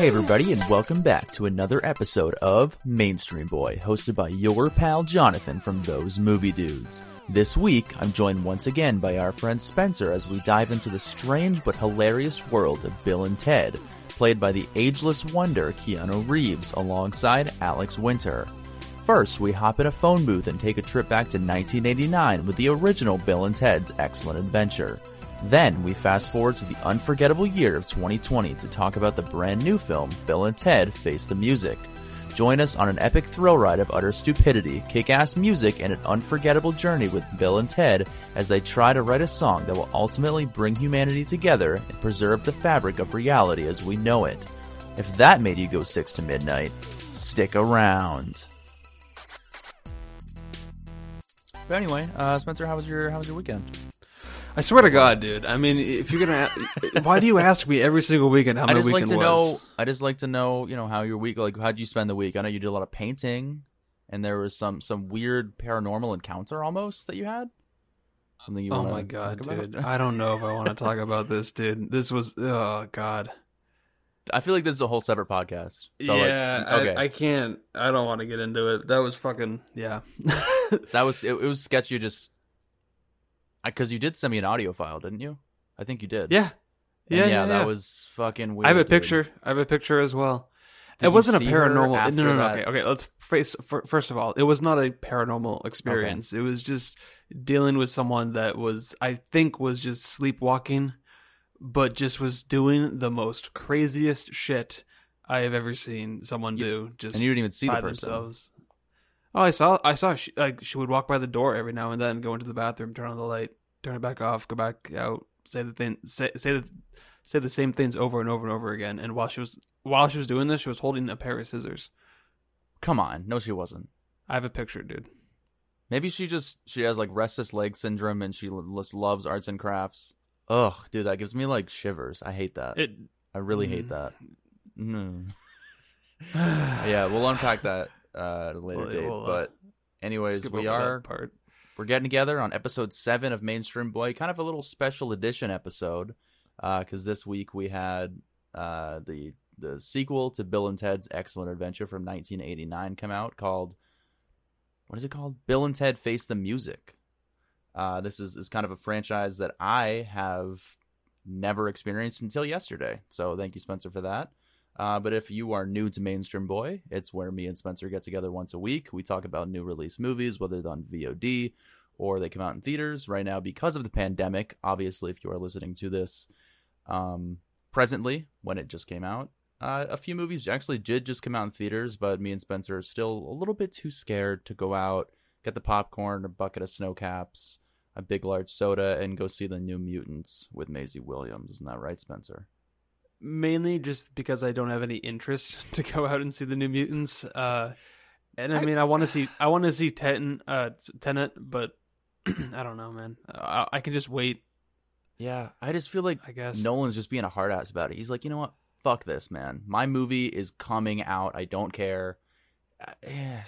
Hey, everybody, and welcome back to another episode of Mainstream Boy, hosted by your pal Jonathan from Those Movie Dudes. This week, I'm joined once again by our friend Spencer as we dive into the strange but hilarious world of Bill and Ted, played by the ageless wonder Keanu Reeves alongside Alex Winter. First, we hop in a phone booth and take a trip back to 1989 with the original Bill and Ted's Excellent Adventure. Then we fast forward to the unforgettable year of 2020 to talk about the brand new film Bill and Ted Face the Music. Join us on an epic thrill ride of utter stupidity, kick-ass music, and an unforgettable journey with Bill and Ted as they try to write a song that will ultimately bring humanity together and preserve the fabric of reality as we know it. If that made you go six to midnight, stick around. But anyway, uh, Spencer, how was your how was your weekend? I swear to God, dude. I mean, if you're gonna, why do you ask me every single weekend how I just like weekend to was? know. I just like to know, you know, how your week. Like, how'd you spend the week? I know you did a lot of painting, and there was some some weird paranormal encounter almost that you had. Something you oh my God, talk about? dude. I don't know if I want to talk about this, dude. This was, oh God. I feel like this is a whole separate podcast. So yeah, like, okay, I, I can't. I don't want to get into it. That was fucking yeah. that was it, it. Was sketchy. Just because you did send me an audio file, didn't you? I think you did. yeah, And yeah, yeah, yeah, that yeah. was fucking weird. I have a dude. picture. I have a picture as well. Did it wasn't a paranormal. No, no, no. that? Okay, okay. Let's face. First of all, it was not a paranormal experience. It was just dealing with someone that was, I think, was just sleepwalking, but just was doing the most craziest shit I have ever seen someone do. Just and you didn't even see the person. themselves. Oh, I saw. I saw. She, like she would walk by the door every now and then, go into the bathroom, turn on the light, turn it back off, go back out, say the thing, say say the say the same things over and over and over again. And while she was while she was doing this, she was holding a pair of scissors. Come on, no, she wasn't. I have a picture, dude. Maybe she just she has like restless leg syndrome and she just loves arts and crafts. Ugh, dude, that gives me like shivers. I hate that. It. I really hate Mm. that. Mm. yeah, we'll unpack that uh, at a later We'll- date. we'll, uh, but anyways, we are part. we're getting together on episode seven of Mainstream Boy, kind of a little special edition episode, uh because this week we had uh, the the sequel to Bill and Ted's Excellent Adventure from 1989 come out called what is it called? Bill and Ted Face the Music. Uh, this is is kind of a franchise that I have never experienced until yesterday. So thank you, Spencer, for that. Uh, but if you are new to Mainstream Boy, it's where me and Spencer get together once a week. We talk about new release movies, whether they're on VOD or they come out in theaters. Right now, because of the pandemic, obviously, if you are listening to this um, presently, when it just came out, uh, a few movies actually did just come out in theaters, but me and Spencer are still a little bit too scared to go out, get the popcorn, a bucket of Sno-Caps, a big large soda, and go see the New Mutants with Maisie Williams. Isn't that right, Spencer? Mainly just because I don't have any interest to go out and see the New Mutants. Uh, and I, I- mean, I want to see I want to see Ten, uh, Tenet, but I don't know, man. I, I can just wait. Yeah, I just feel like I guess. Nolan's just being a hard ass about it. He's like, you know what? Fuck this, man. My movie is coming out. I don't care. Uh, eh,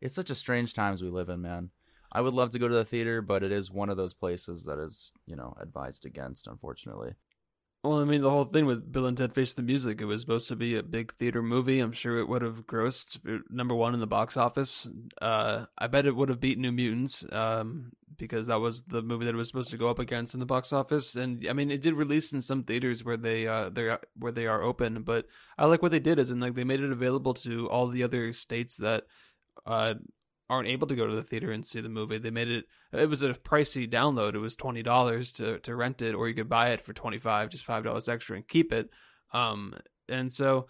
It's such a strange times we live in, man. I would love to go to the theater, but it is one of those places that is, you know, advised against, unfortunately. Well, I mean, the whole thing with Bill and Ted Face the Music, it was supposed to be a big theater movie. I'm sure it would have grossed uh, number one in the box office. Uh, I bet it would have beat New Mutants um, because that was the movie that it was supposed to go up against in the box office. And I mean, it did release in some theaters where they uh, they where they are open. But I like what they did is, and like they made it available to all the other states that uh, aren't able to go to the theater and see the movie. They made it. It was a pricey download. It was twenty dollars to to rent it, or you could buy it for twenty five, just five dollars extra, and keep it. Um, and so,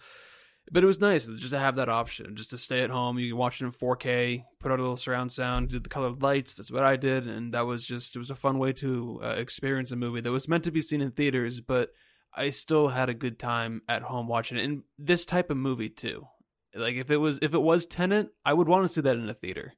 but it was nice just to have that option, just to stay at home. You can watch it in four K, put out a little surround sound, did the colored lights. That's what I did, and that was just it was a fun way to uh, experience a movie that was meant to be seen in theaters, but I still had a good time at home watching it. And this type of movie too. Like if it was if it was Tenet, I would want to see that in a theater.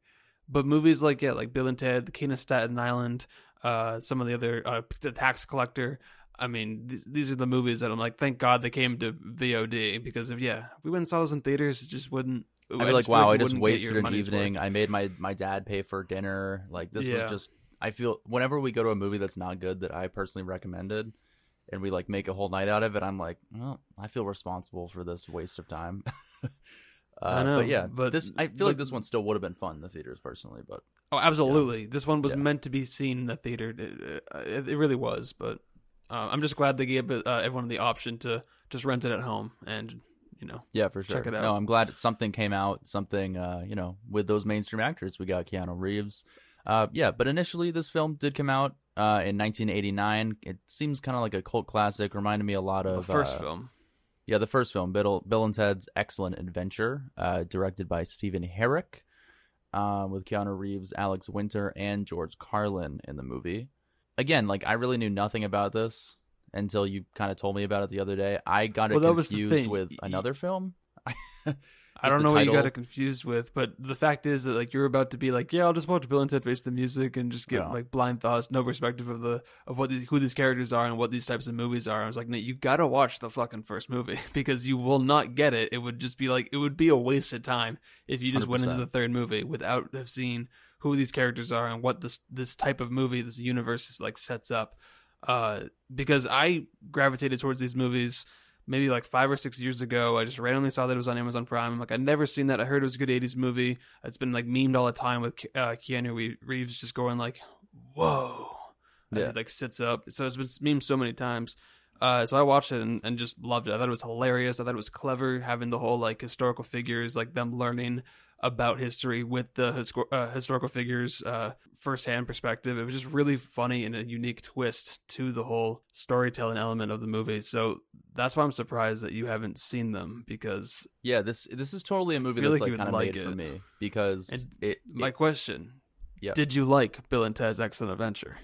But movies like yeah, like Bill and Ted, The King of Staten Island, uh, some of the other uh, The Tax Collector. I mean, these these are the movies that I'm like, thank God they came to VOD because if yeah, if we went and saw those in theaters, it just wouldn't. I'd be like, wow, I just wasted an evening. worth. I made my my dad pay for dinner. Like this Yeah. was just. I feel whenever we go to a movie that's not good that I personally recommended, and we like make a whole night out of it, I'm like, well, I feel responsible for this waste of time. uh, I know, but yeah, but- this I feel like this one still would have been fun in the theaters personally, but Oh, absolutely. This one was Yeah. meant to be seen in the theater. It, it, it really was, but uh, I'm just glad they gave uh, everyone the option to just rent it at home and you know. yeah, for sure. Check it out. No, I'm glad something came out, something uh, you know, with those mainstream actors. We got Keanu Reeves. Uh, yeah, but initially this film did come out uh, in 1989. It seems kind of like a cult classic. Reminded me a lot The of first uh, film. Yeah, the first film, Bill, Bill and Ted's Excellent Adventure, uh, directed by Stephen Herek, uh, with Keanu Reeves, Alex Winter, and George Carlin in the movie. Again, like I really knew nothing about this until you kind of told me about it the other day. I got it Well, that confused with another film. I don't know what you got title. it confused with, but the fact is that like you're about to be like, yeah, I'll just watch Bill and Ted Face the Music and just get Yeah. like blind thoughts, no perspective of the of what these who these characters are and what these types of movies are. I was like, no, you gotta watch the fucking first movie because you will not get it. It would just be like it would be a waste of time if you just went into the third movie without have seen who these characters are and what this this type of movie, this universe is like sets up. Uh, because I gravitated towards these movies maybe like five or six years ago. I just randomly saw that it was on Amazon Prime. I'm like, I'd never seen that. I heard it was a good 80s movie. It's been like memed all the time with uh, Keanu Reeves just going like, whoa. Yeah. he like sits up. So it's been memed so many times. Uh, so I watched it and, and just loved it. I thought it was hilarious. I thought it was clever having the whole like historical figures, like them learning about history with the hisco- uh, historical figures uh, firsthand perspective. It was just really funny and a unique twist to the whole storytelling element of the movie. So that's why I'm surprised that you haven't seen them because Yeah, this this is totally a movie that's like like kind of like made for me because And it, my it- question, Yeah. did you like Bill and Ted's Excellent Adventure?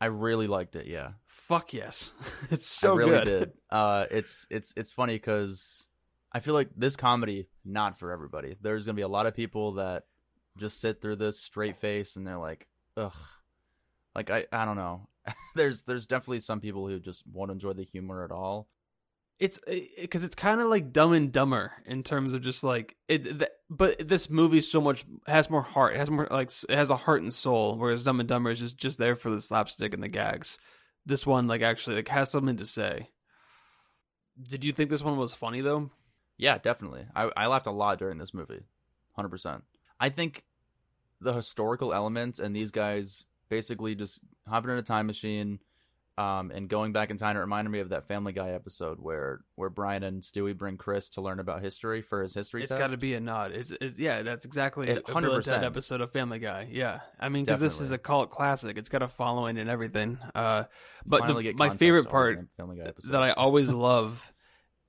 I really liked it. Yeah, Fuck yes, it's so I really good. did. Uh, it's it's it's funny because I feel like this comedy not for everybody. There's gonna be a lot of people that just sit through this straight face and they're like, ugh. Like I I don't know. there's there's definitely some people who just won't enjoy the humor at all. It's eh, eh, because it's kind of like Dumb and Dumber in terms of just like it. But this movie so much has more heart. It has more like it has a heart and soul. Whereas Dumb and Dumber is just just there for the slapstick and the gags. This one like actually like has something to say. Did you think this one was funny though? Yeah, definitely. I I laughed a lot during this movie. 100%. I think the historical elements and these guys basically just hopping in a time machine um, and going back in time. It reminded me of that Family Guy episode where where Brian and Stewie bring Chris to learn about history for his history It's got to be a nod. It's, it's yeah, that's exactly It- and 100%. episode of Family Guy. Yeah, I mean because this is a cult classic. It's got a following and everything. Uh, but the, my favorite part Family Guy that I always love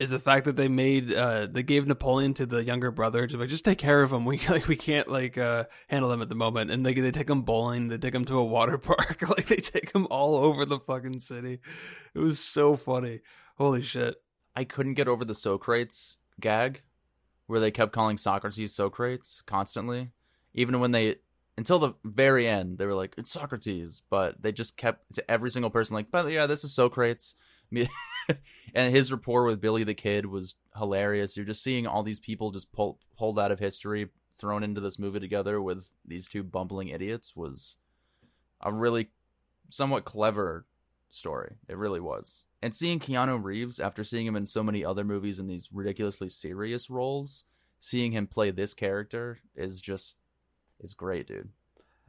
is the fact that they made uh they gave Napoleon to the younger brother to like just take care of him. We like we can't like uh handle him at the moment, and they they take him bowling. They take him to a water park. like they take him all over the fucking city. It was so funny. Holy shit! I couldn't get over the Socrates gag where they kept calling Socrates Socrates constantly. Even when they until the very end, they were like, It's Socrates, but they just kept to every single person like, But yeah, this is Socrates. And his rapport with Billy the Kid was hilarious. You're just seeing all these people just pull, pulled out of history, thrown into this movie together with these two bumbling idiots was a really somewhat clever story. It really was. And seeing Keanu Reeves after seeing him in so many other movies in these ridiculously serious roles, seeing him play this character is just is great, dude.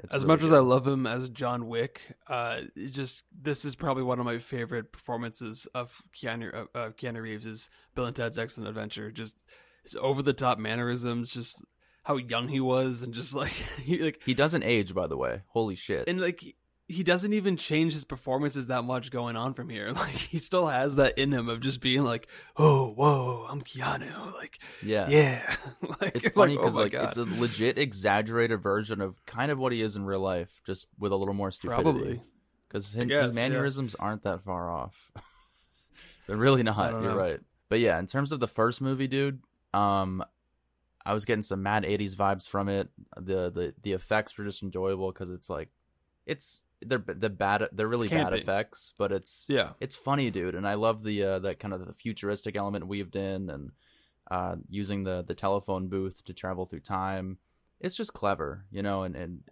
It's as really much as. I love him as John Wick, uh, just this is probably one of my favorite performances of Keanu uh, uh, Keanu Reeves is Bill and Ted's Excellent Adventure. Just his over the top mannerisms, just how young he was, and just like he like he doesn't age, by the way. Holy shit! and like he doesn't even change his performances that much going on from here. Like he still has that in him of just being like, oh whoa, I'm Keanu, like yeah, yeah, like It's funny oh because my like, it's a legit exaggerated version of kind of what he is in real life, just with a little more stupidity. probably. because guess, his yeah. mannerisms aren't that far off. They're really not. don't You're know. right. But yeah, in terms of the first movie, dude, um, I was getting some mad '80s vibes from it. The the the effects were just enjoyable because it's like, it's they're the bad they're really bad effects, but it's Yeah, it's funny, dude, and I love the uh, that kind of the futuristic element weaved in, and uh, using the the telephone booth to travel through time. It's just clever, you know, and and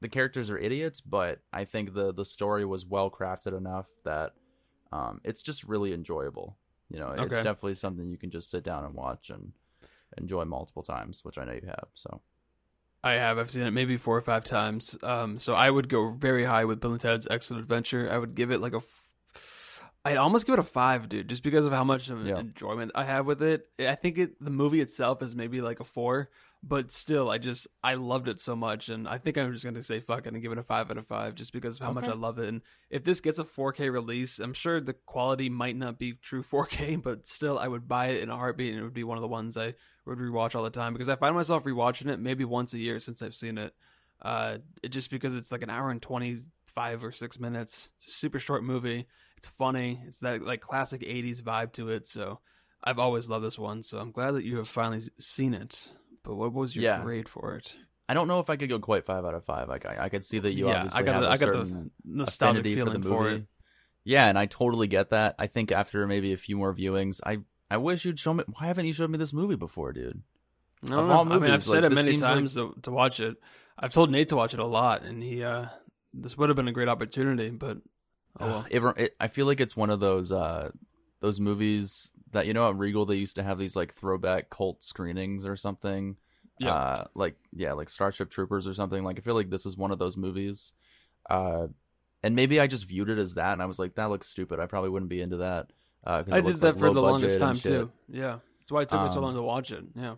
the characters are idiots, but I think the the story was well crafted enough that Um, it's just really enjoyable. You know, it's definitely something you can just sit down and watch and enjoy multiple times, which I know you have. So I have. I've seen it maybe four or five times. Um, so I would go very high with Bill and Ted's Excellent Adventure. I would give it like a. f- I'd almost give it a five, dude, just because of how much of Yeah. enjoyment I have with it. I think it the movie itself is maybe like a four, but still, I just I loved it so much, and I think I'm just gonna say fuck it and give it a five out of five, just because of how much I love it. And if this gets a 4K release, I'm sure the quality might not be true 4K, but still, I would buy it in a heartbeat, and it would be one of the ones I would rewatch all the time because I find myself rewatching it maybe once a year since I've seen it. Uh, it just because it's like an hour and twenty five or six minutes. It's a super short movie. It's funny. It's that like classic '80s vibe to it. So I've always loved this one. So I'm glad that you have finally seen it. But what was your Yeah. grade for it? I don't know if I could go quite five out of five. Like I, I could see that you yeah, obviously I got have the, a I got the nostalgic feeling for for, the movie. it. Yeah, and I totally get that. I think after maybe a few more viewings, I I wish you'd show me. Why haven't you showed me this movie before, dude? I don't Of all I mean, I've movies, said it many seems like- times to, to watch it. I've told Nate to watch it a lot, and he uh, this would have been a great opportunity, but oh well. It, it, I feel like it's one of those uh those movies that you know at Regal they used to have these like throwback cult screenings or something. Yeah. Uh, like yeah, like Starship Troopers or something. Like I feel like this is one of those movies. Uh, and maybe I just viewed it as that, and I was like, that looks stupid. I probably wouldn't be into that. Uh, I did that like, for the longest time too. Yeah, that's why it took me so Um, long to watch it. Yeah,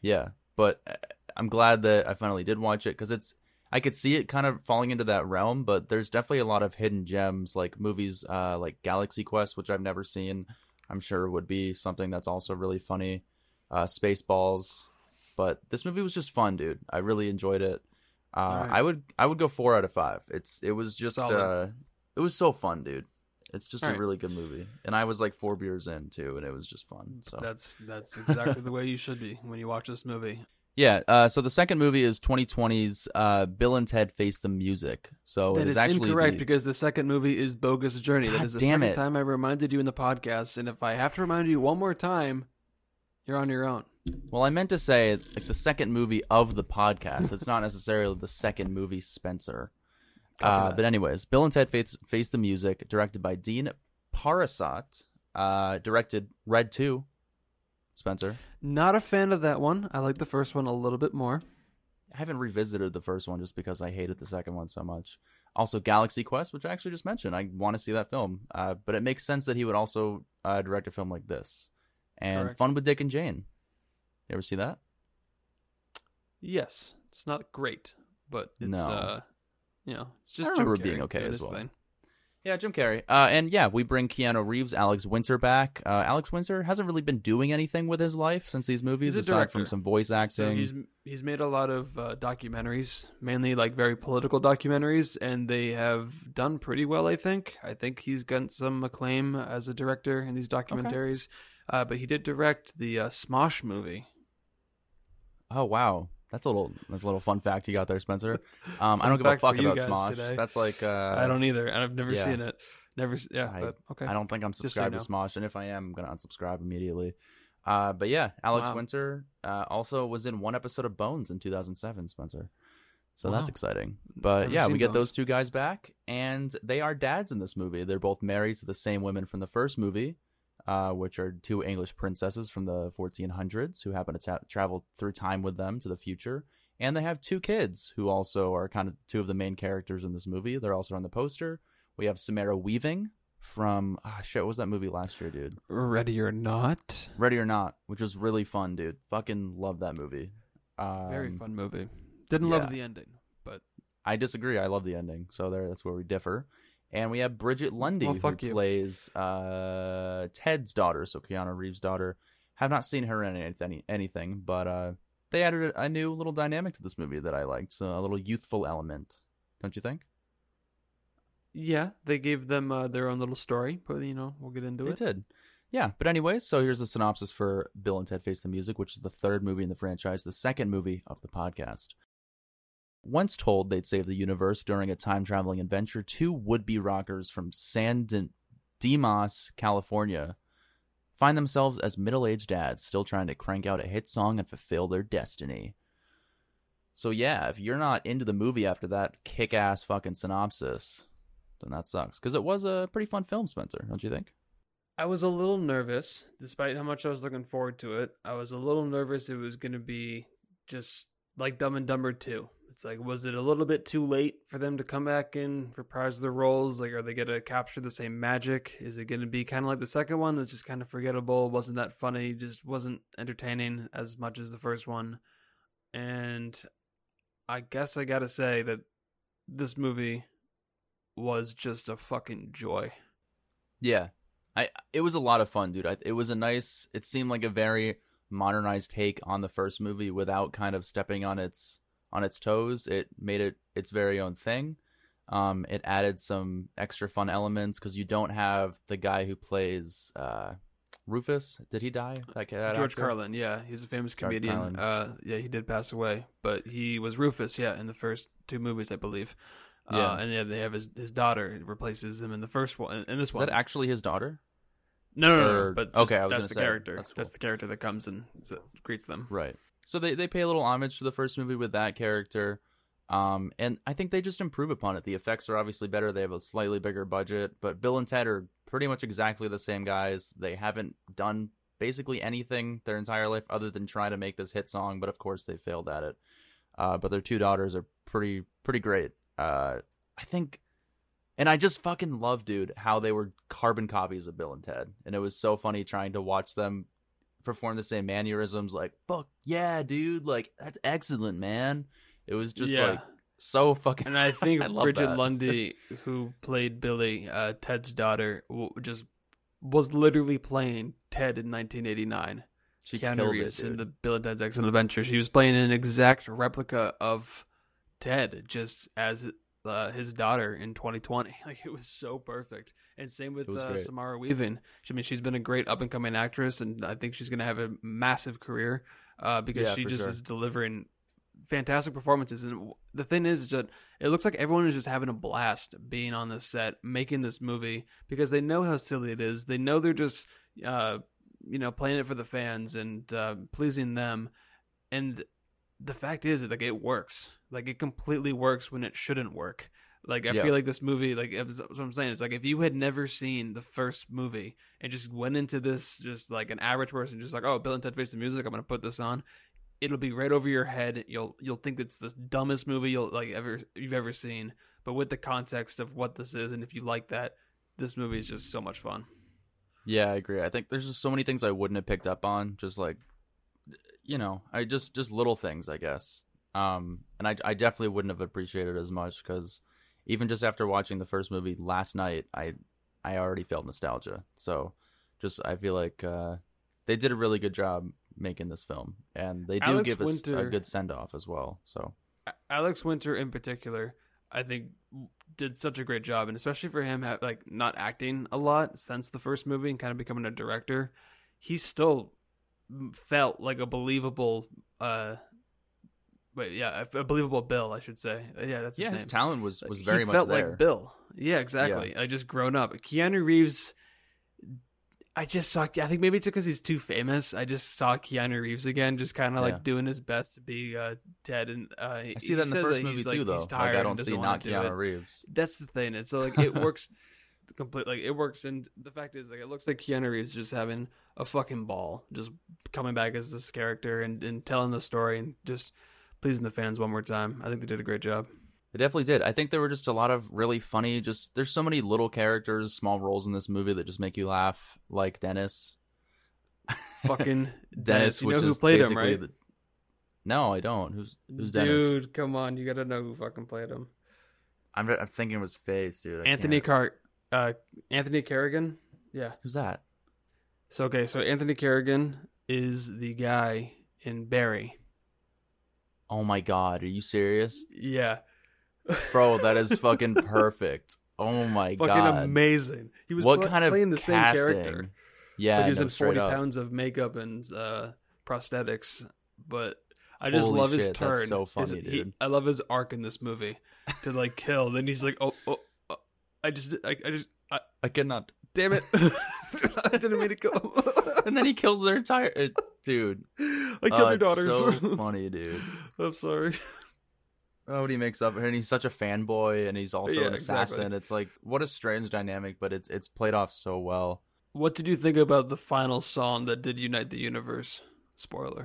Yeah, but uh, I'm glad that I finally did watch it because it's I could see it kind of falling into that realm, but there's definitely a lot of hidden gems like movies uh, like Galaxy Quest, which I've never seen. I'm sure it would be something that's also really funny. Uh, Spaceballs, but this movie was just fun, dude. I really enjoyed it. Uh, Alright. I would I would go four out of five. It's it was just uh, it was so fun, dude. It's just a Alright. really good movie, and I was like four beers in too, and it was just fun. So that's that's exactly the way you should be when you watch this movie. Yeah. Uh, so the second movie is 2020's uh, Bill and Ted Face the Music. So That it is is actually incorrect the- because the second movie is Bogus Journey. that God is the damn second it. time I reminded you in the podcast, and if I have to remind you one more time, you're on your own. well, I meant to say like the second movie of the podcast. It's not necessarily the second movie, Spencer. Uh, but anyways, Bill and Ted Face, Face the Music, directed by Dean Parisot, uh, directed Red Two. Spencer, Not a fan of that one. I like the first one a little bit more. I haven't revisited the first one just because I hated the second one so much. Also, Galaxy Quest, which I actually just mentioned, I want to see that film. Uh, but it makes sense that he would also uh, direct a film like this. And Correct. Fun with Dick and Jane. You ever see that? Yes, it's not great, but it's No. uh, you know, it's just I Jim remember it being okay as well. thing. Yeah, Jim Carrey. Uh, and yeah, we bring Keanu Reeves, Alex Winter back. Uh, Alex Winter hasn't really been doing anything with his life since these movies, aside from some voice acting. So he's he's made a lot of uh, documentaries, mainly like very political documentaries, and they have done pretty well. I think. I think he's gotten some acclaim as a director in these documentaries. Uh, but he did direct the uh, Smosh movie. oh wow, that's a little that's a little fun fact you got there, Spencer. Um, I don't give a fuck about Smosh. today. That's like uh, I don't either, and I've never yeah. seen it. Never. Yeah. I- but, okay. I don't think I'm Just so you subscribed to. Smosh, and if I am, I'm gonna unsubscribe immediately. Uh, but yeah, Alex Wow. Winter uh, also was in one episode of Bones in 2007, Spencer. So that's exciting. But Never yeah, we get Bones. those two guys back, and they are dads in this movie. They're both married to the same women from the first movie, uh, which are two English princesses from the 1400s who happen to ta- travel through time with them to the future. And they have two kids who also are kind of two of the main characters in this movie. They're also on the poster. We have Samara Weaving from ah shit. What was that movie last year, dude? Ready or not? Ready or Not, which was really fun, dude. Fucking love that movie. Um, Very fun movie. Didn't yeah. love the ending, but I disagree. I love the ending. So there, that's where we differ. And we have Brigette Lundy, Well, who you. plays uh, Ted's daughter, so Keanu Reeves' daughter. Have not seen her in anything, anything but uh, they added a, new little dynamic to this movie that I liked. So a little youthful element, don't you think? yeah, they gave them uh, their own little story. But you know, we'll get into They it. They did. Yeah, but anyways, so here's the synopsis for Bill and Ted Face the Music, which is the third movie in the franchise, the second movie of the podcast. Once told they'd save the universe during a time traveling adventure, two would be rockers from San Di- Dimas, California, find themselves as middle aged dads still trying to crank out a hit song and fulfill their destiny. So, yeah, if you're not into the movie after that kick ass fucking synopsis, then that sucks because it was a pretty fun film, Spencer. Don't you think? I was a little nervous, despite how much I was looking forward to it. I was a little nervous it was going to be just like Dumb and Dumber 2. It's like, was it a little bit too late for them to come back in, reprise their roles? Like, are they going to capture the same magic? Is it going to be kind of like the second one that's just kind of forgettable? Wasn't that funny? Just wasn't entertaining as much as the first one. And I guess I got to say that this movie was just a fucking joy. Yeah, I it was a lot of fun, dude. I, it was a nice. It seemed like a very modernized take on the first movie without kind of stepping on its on its toes. It made it its very own thing. Um, it added some extra fun elements because you don't have the guy who plays uh, Rufus. Did he die? That, that George actor? Carlin, yeah, he's a famous George comedian. Uh, yeah, he did pass away, but he was Rufus, yeah, in the first two movies, I believe. Yeah. Uh, and yeah, they have his his daughter replaces him in the first one. In this Is one, that actually his daughter? no, no, no, no, but okay, just- was that's the say, character. that's That's, the character that comes and greets them. Right. So they, they pay a little homage to the first movie with that character. Um, and I think they just improve upon it. The effects are obviously better. They have a slightly bigger budget, but Bill and Ted are pretty much exactly the same guys. They haven't done basically anything their entire life other than try to make this hit song, but of course they failed at it. Uh, but their two daughters are pretty pretty great. Uh, I think, and I just fucking love, dude, how they were carbon copies of Bill and Ted, and it was so funny trying to watch them perform the same mannerisms. Like, fuck yeah, dude, like that's excellent, man. It was just Yeah. like so fucking. And I think I Bridget that. Lundy, who played Billy, uh, Ted's daughter, w- just was literally playing Ted in 1989. she Keanu killed Reeves it, in the Bill and Ted's Excellent Adventure. She was playing an exact replica of Ted, just as uh, his daughter in 2020. Like it was so perfect. And same with uh. Samara Weaving. I mean, she's been a great up and coming actress, and I think she's going to have a massive career uh, because Yeah, she just sure. is delivering fantastic performances. And the thing is, is that it looks like everyone is just having a blast being on this set, making this movie because they know how silly it is. They know they're just, uh, you know, playing it for the fans and uh, pleasing them. And the fact is, that like it works. Like it completely works when it shouldn't work. Like I Yeah. feel like this movie, like that's what I'm saying. It's like if you had never seen the first movie and just went into this just like an average person, just like, oh, Bill and Ted Face the Music, I'm gonna put this on. It'll be right over your head. You'll you'll think it's the dumbest movie you'll like ever you've ever seen. But with the context of what this is, and if you like that, this movie is just so much fun. Yeah, I agree. I think there's just so many things I wouldn't have picked up on. Just like, you know, I just just little things, I guess. Um, and I I definitely wouldn't have appreciated it as much because even just after watching the first movie last night, I I already felt nostalgia. So just I feel like uh, they did a really good job making this film, and they do Alex give us a good send off as well. So Alex Winter in particular, I think did such a great job, and especially for him, like not acting a lot since the first movie and kind of becoming a director, he still felt like a believable. uh Wait, yeah, a a believable Bill, I should say. Uh, Yeah, that's his yeah, name. his talent was was He very much felt there. like Bill. Yeah, exactly. I just grown up. Keanu Reeves. I just saw. I think maybe it's because he's too famous. I just saw Keanu Reeves again, just kind of Yeah. like doing his best to be uh, Ted. And uh, I see that in the first movie too, though. Like I don't see not Keanu Reeves. That's the thing. It's so like it works complete. Like it works, and the fact is, like it looks like Keanu Reeves is just having a fucking ball, just coming back as this character and and telling the story and just pleasing the fans one more time. I think they did a great job. They definitely did. I think there were just a lot of really funny. Just there's so many little characters, small roles in this movie that just make you laugh, like Dennis. Fucking Dennis, You which know who is played him, right? the- No, I don't. Who's who's Dennis? Dude, come on, you gotta know who fucking played him. I'm, I'm thinking of his face, dude. I Anthony can't. Car, uh, Anthony Carrigan. Yeah. Who's that? So okay, so Anthony Carrigan is the guy in Barry. Oh my god, are you serious, Yeah. bro? That is fucking perfect. Oh my fucking god, amazing. He was what pl- kind of playing the same character. Yeah, but he was no, in forty up. pounds of makeup and uh, prosthetics. But I just Holy love his shit, that's turn. so His- funny, he- I love his arc in this movie to like kill. Then he's like, oh, oh, oh I just, I, I just, I, I cannot. Damn it, I didn't mean to kill him. And then he kills their entire uh, dude. I killed Oh, your daughters. So funny, dude. I'm sorry. Oh, what he makes up, and he's such a fanboy, and he's also Yeah, an assassin. exactly. It's like what a strange dynamic, but it's it's played off so well. What did you think about the final song that did unite the universe? Spoiler.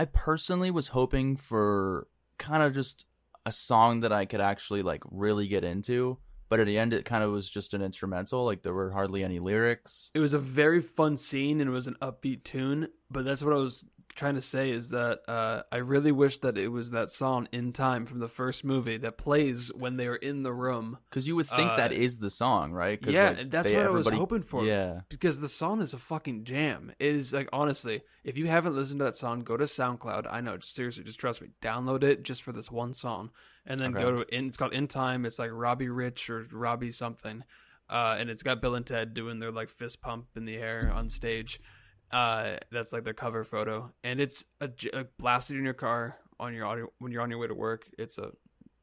I personally was hoping for kind of just a song that I could actually like really get into, but at the end it kind of was just an instrumental. Like there were hardly any lyrics. It was a very fun scene and it was an upbeat tune, but that's what I was trying to say is that uh, I really wish that it was that song in time from the first movie that plays when they are in the room. Because you would think that Uh, is the song, right? 'Cause, Yeah, like, that's they- what I was hoping for. Yeah, because the song is a fucking jam. It is like honestly, if you haven't listened to that song, go to SoundCloud. I know, just seriously, just trust me. Download it just for this one song, and then Okay. go to. In, it's called In Time. It's like Robbie Rich or Robbie something, uh, and it's got Bill and Ted doing their like fist pump in the air on stage. Uh, that's like their cover photo, and it's a, a blasted in your car on your audio when you're on your way to work. It's a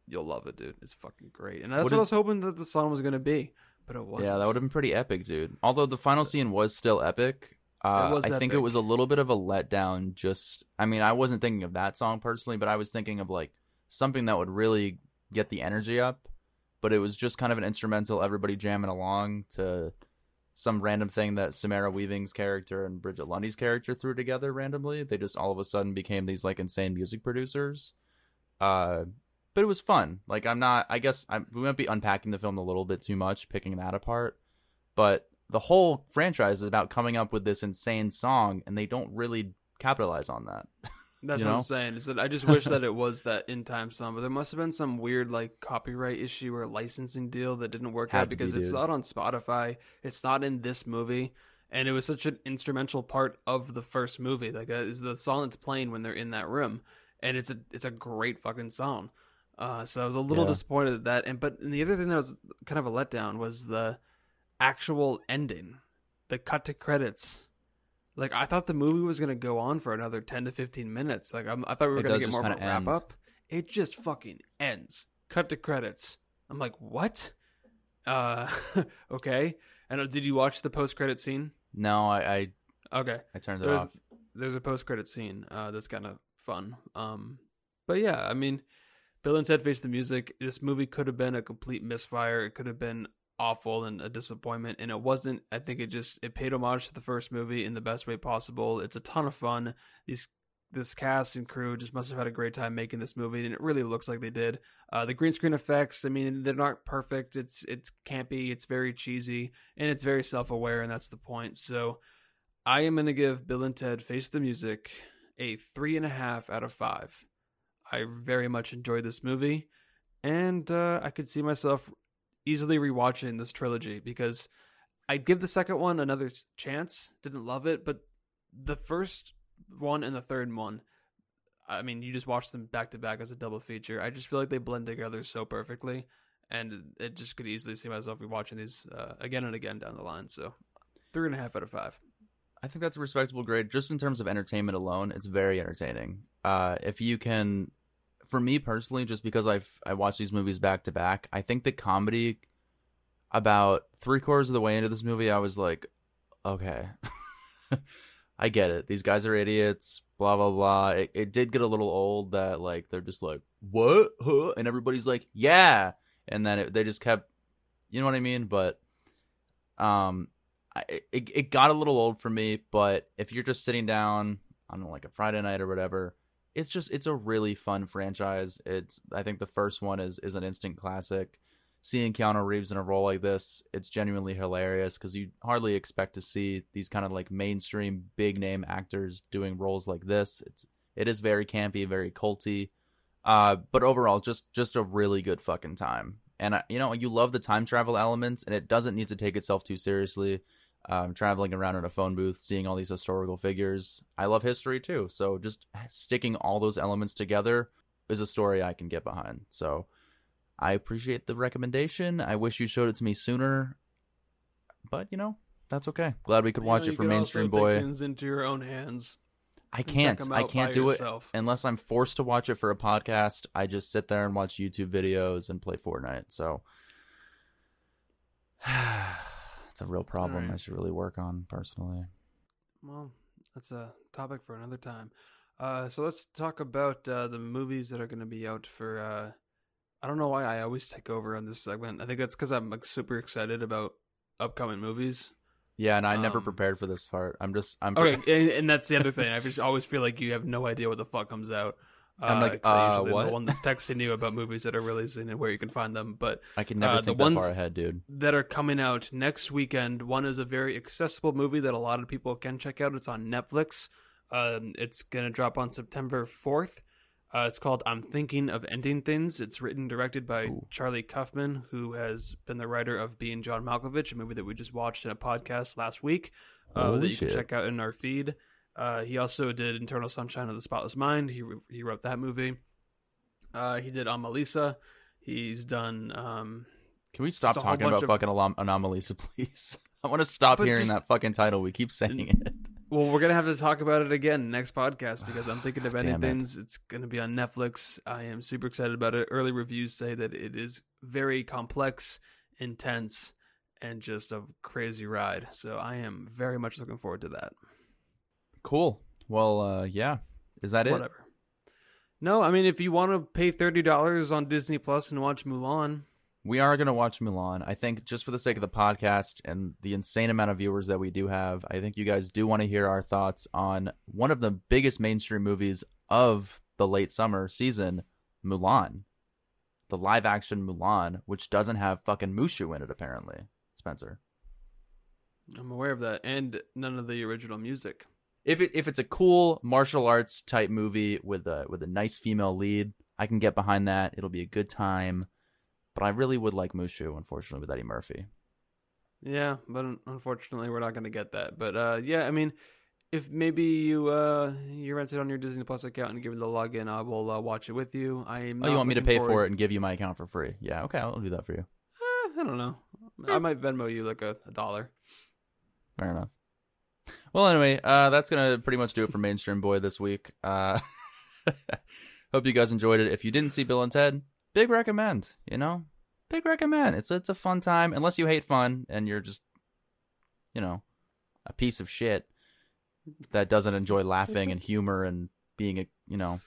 you'll love it, dude. It's fucking great, and that's What what, is- I was hoping that the song was gonna be, but it wasn't. yeah, that would have been pretty epic, dude. Although the final scene was still epic. Uh, was I think it was a little bit of a letdown. Just, I mean, I wasn't thinking of that song personally, but I was thinking of like something that would really get the energy up. But it was just kind of an instrumental, everybody jamming along to some random thing that Samara Weaving's character and Brigette Lundy's character threw together randomly. They just all of a sudden became these like insane music producers. Uh, but it was fun. Like I'm not. I guess I, we might be unpacking the film a little bit too much, picking that apart. But the whole franchise is about coming up with this insane song, and they don't really capitalize on that. That's what know? I'm saying. Is that I just wish that it was that in time song, but there must have been some weird like copyright issue or licensing deal that didn't work Had out to be, because it's not on Spotify. It's not in this movie, and it was such an instrumental part of the first movie. Like is the song that's playing when they're in that room, and it's a it's a great fucking song. Uh, so I was a little Yeah. disappointed at that. And but and the other thing that was kind of a letdown was the actual ending, the cut to credits. Like I thought the movie was gonna go on for another ten to fifteen minutes. Like I'm, I thought we were It gonna get more of a wrap end. up. It just fucking ends. Cut to credits. I'm like, what? Uh, okay. And uh, did you watch the post credit scene? No, I I, Okay. I turned it There's off. there's a post credit scene uh, that's kind of fun. Um, but yeah, I mean, Bill and Ted Face the Music. This movie could have been a complete misfire. It could have been awful and a disappointment, and it wasn't. I think it just it paid homage to the first movie in the best way possible. It's a ton of fun. These this cast and crew just must have had a great time making this movie, and it really looks like they did. Uh, the green screen effects, I mean, they're not perfect. It's it's campy. It's very cheesy, and it's very self aware, and that's the point. So. I am going to give Bill and Ted Face the Music a three and a half out of five. I very much enjoyed this movie, and uh, I could see myself easily rewatching this trilogy because I'd give the second one another chance. Didn't love it, but the first one and the third one, I mean, you just watch them back to back as a double feature. I just feel like they blend together so perfectly, and it just could easily see myself rewatching these uh, again and again down the line. So, three and a half out of five. I think that's a respectable grade. Just in terms of entertainment alone, it's very entertaining. Uh, if you can, for me personally, just because I've I watch these movies back to back, I think the comedy about three quarters of the way into this movie, I was like, okay, I get it. These guys are idiots. Blah blah blah. It, it did get a little old that like they're just like what, huh? and everybody's like yeah, and then it, they just kept, you know what I mean? But um, I, it it got a little old for me, but if you're just sitting down on like a Friday night or whatever, it's just it's a really fun franchise. It's I think the first one is is an instant classic. Seeing Keanu Reeves in a role like this, it's genuinely hilarious because you hardly expect to see these kind of like mainstream big name actors doing roles like this. It's it is very campy, very culty, uh, but overall just just a really good fucking time. And you know you love the time travel elements, and it doesn't need to take itself too seriously um, traveling around in a phone booth, seeing all these historical figures. I love history too, so just sticking all those elements together is a story I can get behind. So I appreciate the recommendation. I wish you showed it to me sooner, but you know that's okay. Glad we could watch You it for mainstream take boy. things into your own hands. I can't. I can't do yourself. it unless I'm forced to watch it for a podcast. I just sit there and watch YouTube videos and play Fortnite. So it's a real problem. right. I should really work on personally. Well, that's a topic for another time. Uh, so let's talk about uh, the movies that are going to be out for. Uh, I don't know why I always take over on this segment. I think that's because I'm like super excited about upcoming movies. Yeah, and I never Um, prepared for this part. I'm just I'm Okay, and, and that's the other thing. I just always feel like you have no idea what the fuck comes out. I'm like, 'cause I'm uh, usually what? the one that's texting you about movies that are releasing and where you can find them. But I can never uh, the think that ones- far ahead, dude. that are coming out next weekend. One is a very accessible movie that a lot of people can check out. It's on Netflix. Um, it's gonna drop on September fourth. Uh, it's called "I'm Thinking of Ending Things." It's written directed by Ooh. Charlie Kaufman, who has been the writer of Being John Malkovich, a movie that we just watched in a podcast last week uh, that you shit. can check out in our feed. Uh, he also did Eternal Sunshine of the Spotless Mind. He he wrote that movie. Uh, he did Amalisa. He's done um, Can we stop Just a whole talking about of- fucking Anom- Anomalisa, please? I want to stop But hearing just- that fucking title. We keep saying it. Well, we're gonna have to talk about it again next podcast because I'm thinking of Damn ending it. It's gonna be on Netflix. I am super excited about it. Early reviews say that it is very complex, intense, and just a crazy ride. So I am very much looking forward to that. Cool. Well, uh, yeah. Is that it? Whatever. No, I mean if you want to pay thirty dollars on Disney Plus and watch Mulan, We are going to watch Mulan. I think just for the sake of the podcast and the insane amount of viewers that we do have, I think you guys do want to hear our thoughts on one of the biggest mainstream movies of the late summer season, Mulan. The live action Mulan, which doesn't have fucking Mushu in it, apparently. Spencer. I'm aware of that, and none of the original music. If it if it's a cool martial arts type movie with a with a nice female lead, I can get behind that. It'll be a good time. But I really would like Mushu, unfortunately, with Eddie Murphy. Yeah, but unfortunately, we're not going to get that. But uh, yeah, I mean, if maybe you uh, you rent it on your Disney Plus account and give it the login, I will uh, watch it with you. I. Oh, you want me to pay for it and give you my account for free? Yeah, okay, I'll do that for you. Eh, I don't know. I might Venmo you like a, a dollar. Fair enough. Well, anyway, uh, that's gonna pretty much do it for Mainstream Boy this week. Uh, hope you guys enjoyed it. If you didn't see Bill and Ted, big recommend. You know, big recommend. It's it's a fun time, unless you hate fun and you're just, you know, a piece of shit that doesn't enjoy laughing and humor and being a you know,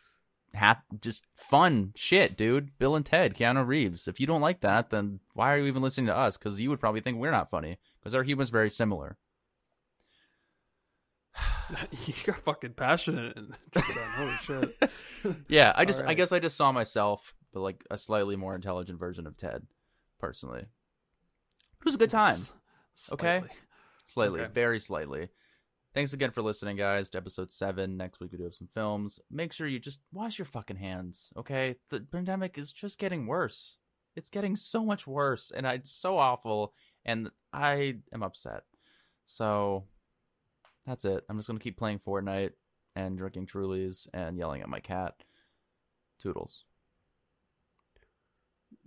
hap- just fun shit, dude. Bill and Ted, Keanu Reeves. If you don't like that, then why are you even listening to us? Because you would probably think we're not funny because our humor's very similar. you got fucking passionate. and just then. Holy shit! Yeah, I just I guess I just saw myself, but like a slightly more intelligent version of Ted, personally. It was a good time. S- Okay. slightly. Slightly, Okay. very slightly. Thanks again for listening, guys, to episode seven. Next week we do have some films. Make sure you just wash your fucking hands, okay? The pandemic is just getting worse. It's getting so much worse, and it's so awful, and I am upset. So that's it. I'm just gonna keep playing Fortnite and drinking Trulies and yelling at my cat. Toodles.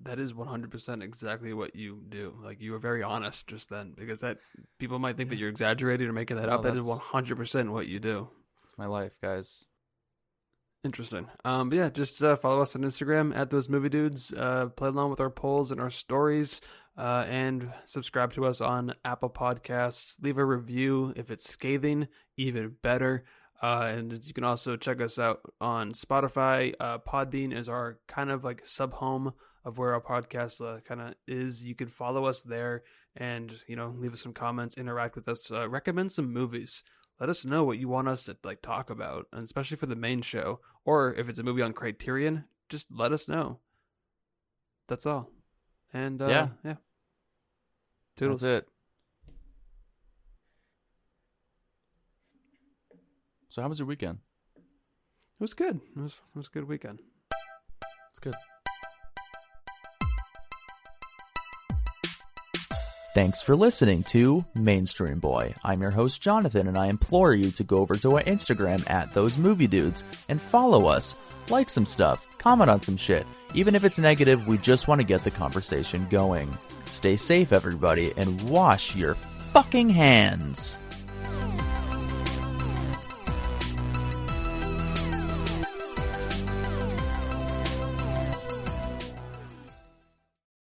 That is 100% exactly what you do. Like you were very honest just then because that people might think that you're exaggerating or making that No, up. That is that's- 100% what you do. It's my life, guys. Interesting. Um, but yeah, just uh, follow us on Instagram at those movie dudes. Uh, play along with our polls and our stories, uh, and subscribe to us on Apple Podcasts. Leave a review if it's scathing, even better. Uh, and you can also check us out on Spotify. Uh, Podbean is our kind of like sub home of where our podcast uh, kind of is. You can follow us there, and you know, leave us some comments, interact with us, uh, recommend some movies let us know what you want us to like talk about, and especially for the main show, or if it's a movie on Criterion, just let us know. That's all. And uh, Yeah. yeah. Toodles. That's it. So how was your weekend? It was good. It was it was a good weekend. It's good. Thanks for listening to Mainstream Boy. I'm your host, Jonathan, and I implore you to go over to our Instagram at Those Movie Dudes and follow us. Like some stuff, comment on some shit. Even if it's negative, we just want to get the conversation going. Stay safe, everybody, and wash your fucking hands.